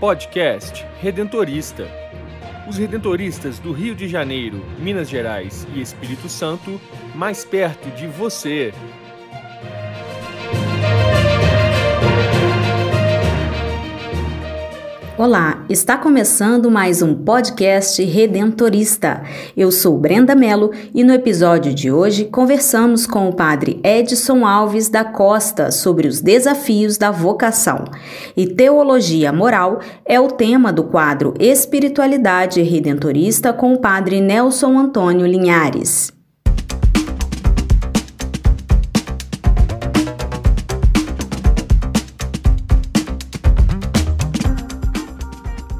Podcast Redentorista. Os redentoristas do Rio de Janeiro, Minas Gerais e Espírito Santo, mais perto de você. Olá, está começando mais um podcast redentorista. Eu sou Brenda Mello e no episódio de hoje conversamos com o padre Edson Alves da Costa sobre os desafios da vocação. E teologia moral é o tema do quadro Espiritualidade Redentorista com o padre Nelson Antônio Linhares.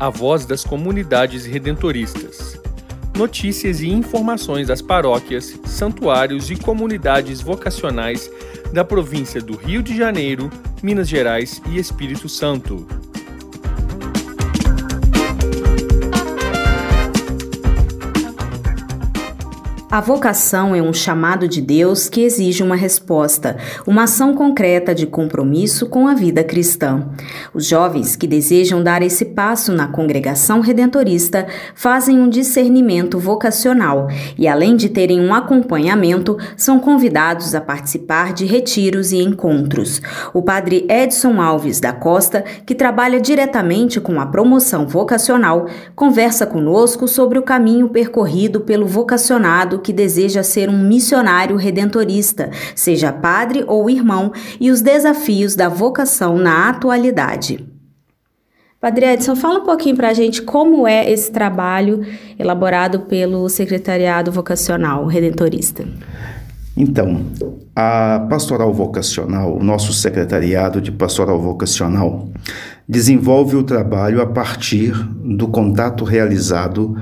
A voz das comunidades redentoristas. Notícias e informações das paróquias, santuários e comunidades vocacionais da província do Rio de Janeiro, Minas Gerais e Espírito Santo. A vocação é um chamado de Deus que exige uma resposta, uma ação concreta de compromisso com a vida cristã. Os jovens que desejam dar esse passo na congregação redentorista fazem um discernimento vocacional e, além de terem um acompanhamento, são convidados a participar de retiros e encontros. O padre Edson Alves da Costa, que trabalha diretamente com a promoção vocacional, conversa conosco sobre o caminho percorrido pelo vocacionado que deseja ser um missionário redentorista, seja padre ou irmão, e os desafios da vocação na atualidade. Padre Edson, fala um pouquinho para a gente como é esse trabalho elaborado pelo Secretariado Vocacional Redentorista. Então, a Pastoral Vocacional, o nosso Secretariado de Pastoral Vocacional, desenvolve o trabalho a partir do contato realizado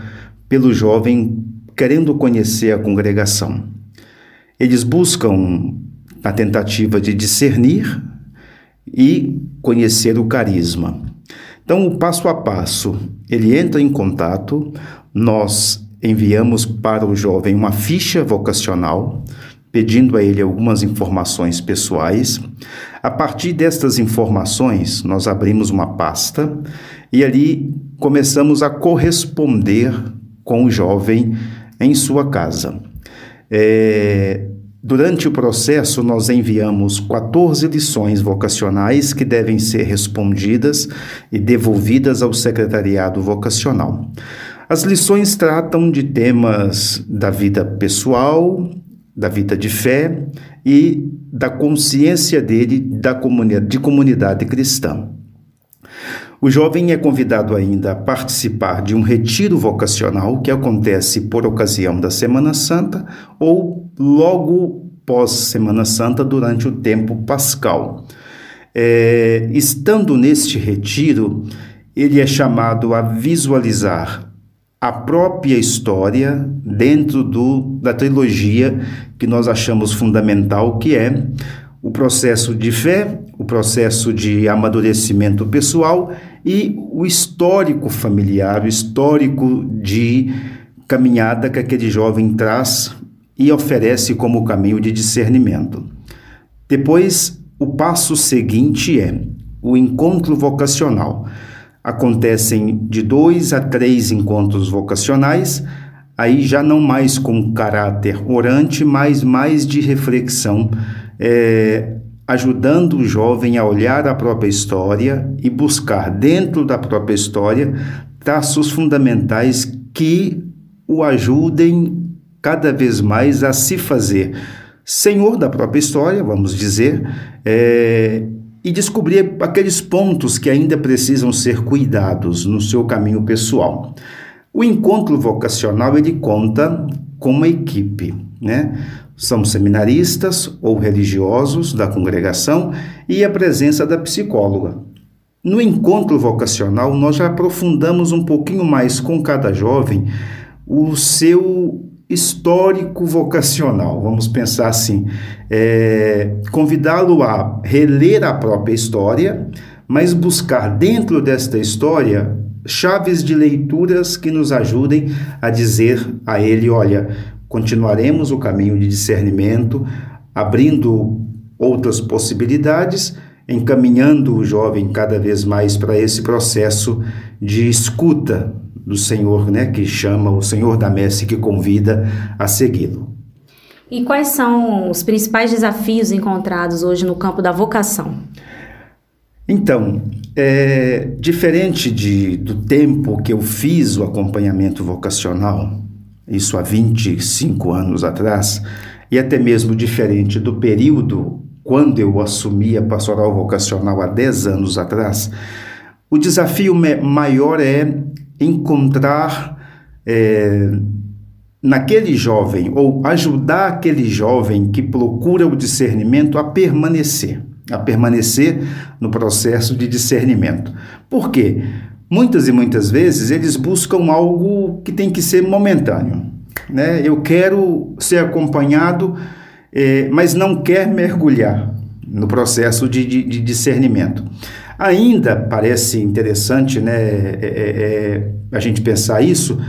pelo jovem querendo conhecer a congregação. Eles buscam a tentativa de discernir e conhecer o carisma. Então, o passo a passo, ele entra em contato, nós enviamos para o jovem uma ficha vocacional, pedindo a ele algumas informações pessoais. A partir destas informações, nós abrimos uma pasta e ali começamos a corresponder com o jovem em sua casa. É, durante o processo, nós enviamos 14 lições vocacionais que devem ser respondidas e devolvidas ao secretariado vocacional. As lições tratam de temas da vida pessoal, da vida de fé e da consciência dele da comunidade, de comunidade cristã. O jovem é convidado ainda a participar de um retiro vocacional que acontece por ocasião da Semana Santa ou logo pós Semana Santa durante o tempo pascal. É, estando neste retiro, ele é chamado a visualizar a própria história dentro do, da trilogia que nós achamos fundamental, que é o processo de fé, o processo de amadurecimento pessoal e o histórico familiar, o histórico de caminhada que aquele jovem traz e oferece como caminho de discernimento. Depois, o passo seguinte é o encontro vocacional. Acontecem de dois a três encontros vocacionais, aí já não mais com caráter orante, mas mais de reflexão é, ajudando o jovem a olhar a própria história e buscar dentro da própria história traços fundamentais que o ajudem cada vez mais a se fazer senhor da própria história, vamos dizer, é, e descobrir aqueles pontos que ainda precisam ser cuidados no seu caminho pessoal. O encontro vocacional ele conta com uma equipe, né? São seminaristas ou religiosos da congregação e a presença da psicóloga. No encontro vocacional, nós já aprofundamos um pouquinho mais com cada jovem o seu histórico vocacional. Vamos pensar assim: é, convidá-lo a reler a própria história, mas buscar dentro desta história chaves de leituras que nos ajudem a dizer a ele: olha, continuaremos o caminho de discernimento, abrindo outras possibilidades encaminhando o jovem cada vez mais para esse processo de escuta do Senhor, né, que chama o Senhor da messe que convida a segui-lo. E quais são os principais desafios encontrados hoje no campo da vocação? Então, é, diferente de, do tempo que eu fiz o acompanhamento vocacional, isso há 25 anos atrás, e até mesmo diferente do período quando eu assumi a pastoral vocacional há 10 anos atrás, o desafio maior é encontrar é, naquele jovem, ou ajudar aquele jovem que procura o discernimento a permanecer, a permanecer no processo de discernimento. Por quê? Muitas e muitas vezes eles buscam algo que tem que ser momentâneo. Né? Eu quero ser acompanhado, eh, mas não quer mergulhar no processo de, de, de discernimento. Ainda parece interessante né, é, é, a gente pensar isso,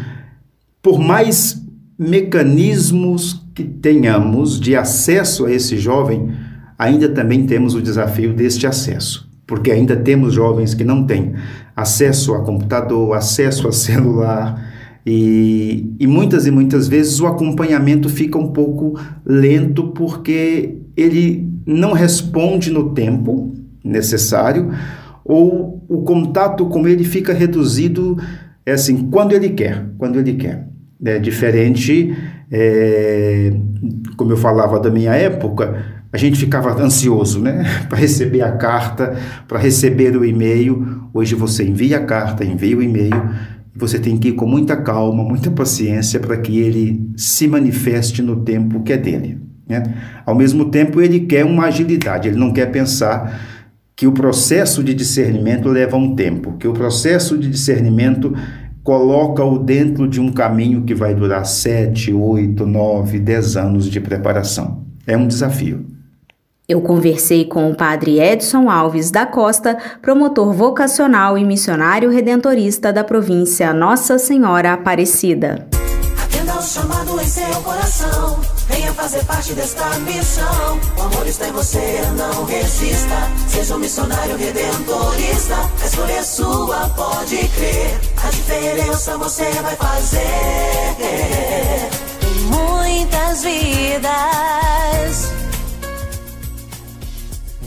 por mais mecanismos que tenhamos de acesso a esse jovem, ainda também temos o desafio deste acesso, porque ainda temos jovens que não têm acesso a computador, acesso a celular, e, e muitas e muitas vezes o acompanhamento fica um pouco lento porque ele não responde no tempo necessário ou o contato com ele fica reduzido é assim quando ele quer, quando ele quer. É diferente, é, como eu falava da minha época, a gente ficava ansioso, né, para receber a carta, para receber o e-mail. Hoje você envia a carta, envia o e-mail, você tem que ir com muita calma, muita paciência para que ele se manifeste no tempo que é dele. Né? Ao mesmo tempo, ele quer uma agilidade, ele não quer pensar que o processo de discernimento leva um tempo, que o processo de discernimento coloca-o dentro de um caminho que vai durar sete, oito, nove, dez anos de preparação. É um desafio. Eu conversei com o padre Edson Alves da Costa, promotor vocacional e missionário redentorista da província Nossa Senhora Aparecida. Atenda ao chamado em seu coração, venha fazer parte desta missão. O amor está em você, não resista. Seja um missionário redentorista, a escolha é sua, pode crer. A diferença você vai fazer. Muitas vidas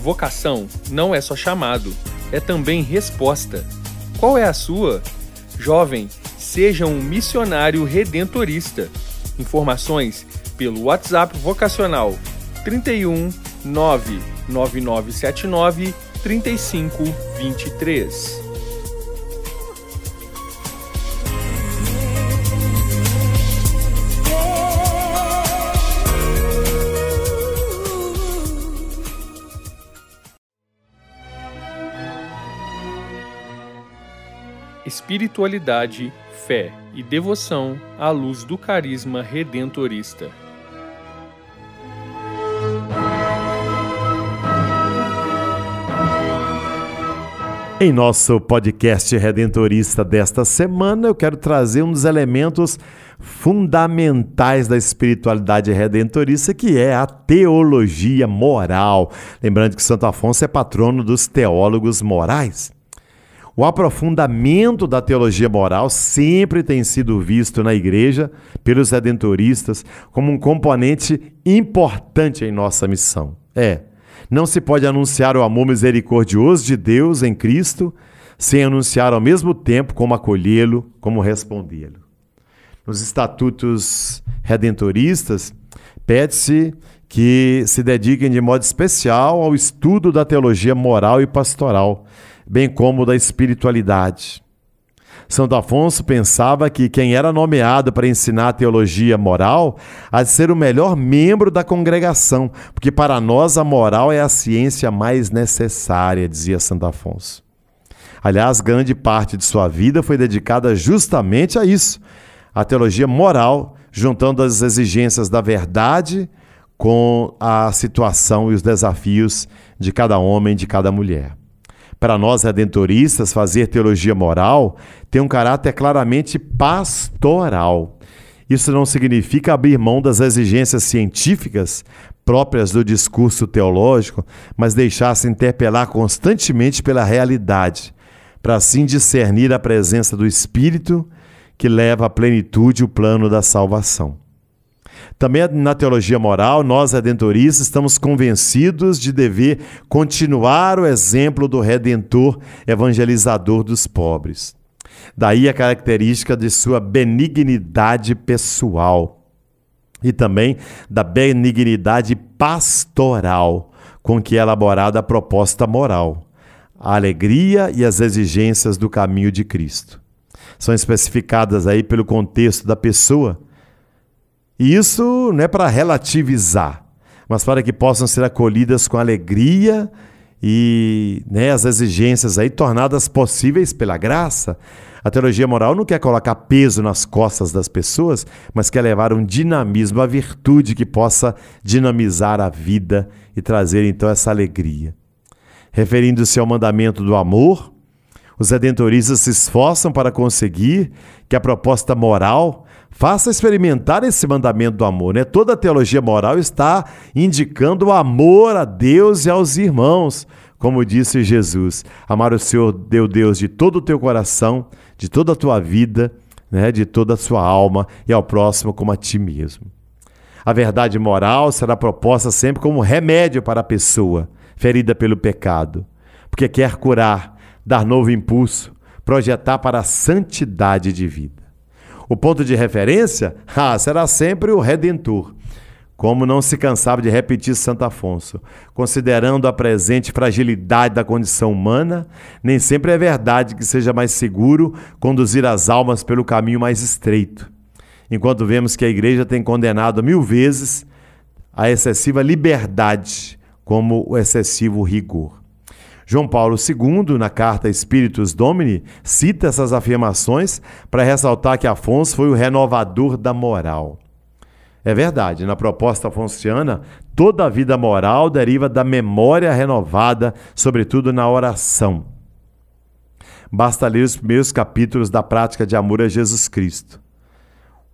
Vocação não é só chamado, é também resposta. Qual é a sua? Jovem, seja um missionário redentorista. Informações pelo WhatsApp vocacional 31 99979 3523. espiritualidade, fé e devoção à luz do carisma redentorista. Em nosso podcast redentorista desta semana, eu quero trazer um dos elementos fundamentais da espiritualidade redentorista, que é a teologia moral. Lembrando que Santo Afonso é patrono dos teólogos morais. O aprofundamento da teologia moral sempre tem sido visto na igreja, pelos redentoristas, como um componente importante em nossa missão. É, não se pode anunciar o amor misericordioso de Deus em Cristo sem anunciar ao mesmo tempo como acolhê-lo, como respondê-lo. Nos estatutos redentoristas, pede-se que se dediquem de modo especial ao estudo da teologia moral e pastoral bem como da espiritualidade. Santo Afonso pensava que quem era nomeado para ensinar a teologia moral de ser o melhor membro da congregação, porque para nós a moral é a ciência mais necessária, dizia Santo Afonso. Aliás, grande parte de sua vida foi dedicada justamente a isso, a teologia moral, juntando as exigências da verdade com a situação e os desafios de cada homem, de cada mulher. Para nós redentoristas, fazer teologia moral tem um caráter claramente pastoral. Isso não significa abrir mão das exigências científicas próprias do discurso teológico, mas deixar-se interpelar constantemente pela realidade, para assim discernir a presença do Espírito que leva à plenitude o plano da salvação. Também na teologia moral, nós redentoristas estamos convencidos de dever continuar o exemplo do redentor evangelizador dos pobres. Daí a característica de sua benignidade pessoal e também da benignidade pastoral com que é elaborada a proposta moral, a alegria e as exigências do caminho de Cristo. São especificadas aí pelo contexto da pessoa e isso não é para relativizar, mas para que possam ser acolhidas com alegria e né, as exigências aí tornadas possíveis pela graça. A teologia moral não quer colocar peso nas costas das pessoas, mas quer levar um dinamismo, a virtude que possa dinamizar a vida e trazer então essa alegria. Referindo-se ao mandamento do amor, os redentoristas se esforçam para conseguir que a proposta moral Faça experimentar esse mandamento do amor. Né? Toda a teologia moral está indicando o amor a Deus e aos irmãos. Como disse Jesus, amar o Senhor, Deu Deus, de todo o teu coração, de toda a tua vida, né? de toda a sua alma e ao próximo como a ti mesmo. A verdade moral será proposta sempre como remédio para a pessoa ferida pelo pecado, porque quer curar, dar novo impulso, projetar para a santidade de vida. O ponto de referência ah, será sempre o Redentor. Como não se cansava de repetir Santo Afonso, considerando a presente fragilidade da condição humana, nem sempre é verdade que seja mais seguro conduzir as almas pelo caminho mais estreito. Enquanto vemos que a igreja tem condenado mil vezes a excessiva liberdade como o excessivo rigor. João Paulo II, na carta Espíritos Domini, cita essas afirmações para ressaltar que Afonso foi o renovador da moral. É verdade, na proposta afonciana, toda a vida moral deriva da memória renovada, sobretudo na oração. Basta ler os primeiros capítulos da prática de amor a Jesus Cristo.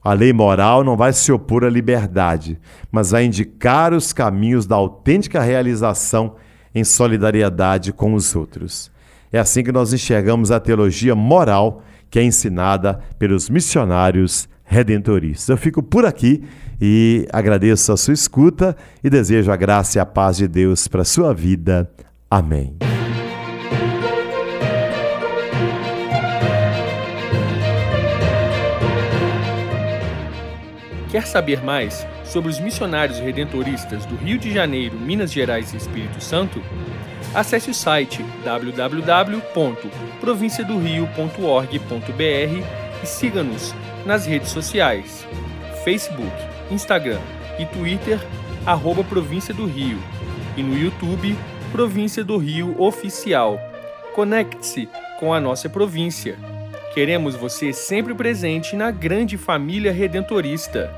A lei moral não vai se opor à liberdade, mas vai indicar os caminhos da autêntica realização em solidariedade com os outros. É assim que nós enxergamos a teologia moral que é ensinada pelos missionários redentoristas. Eu fico por aqui e agradeço a sua escuta e desejo a graça e a paz de Deus para a sua vida. Amém. Quer saber mais? Sobre os missionários redentoristas do Rio de Janeiro, Minas Gerais e Espírito Santo, acesse o site www.provinciadorio.org.br e siga-nos nas redes sociais: Facebook, Instagram e Twitter, arroba Província do Rio, e no YouTube, Província do Rio Oficial. Conecte-se com a nossa província. Queremos você sempre presente na grande família redentorista.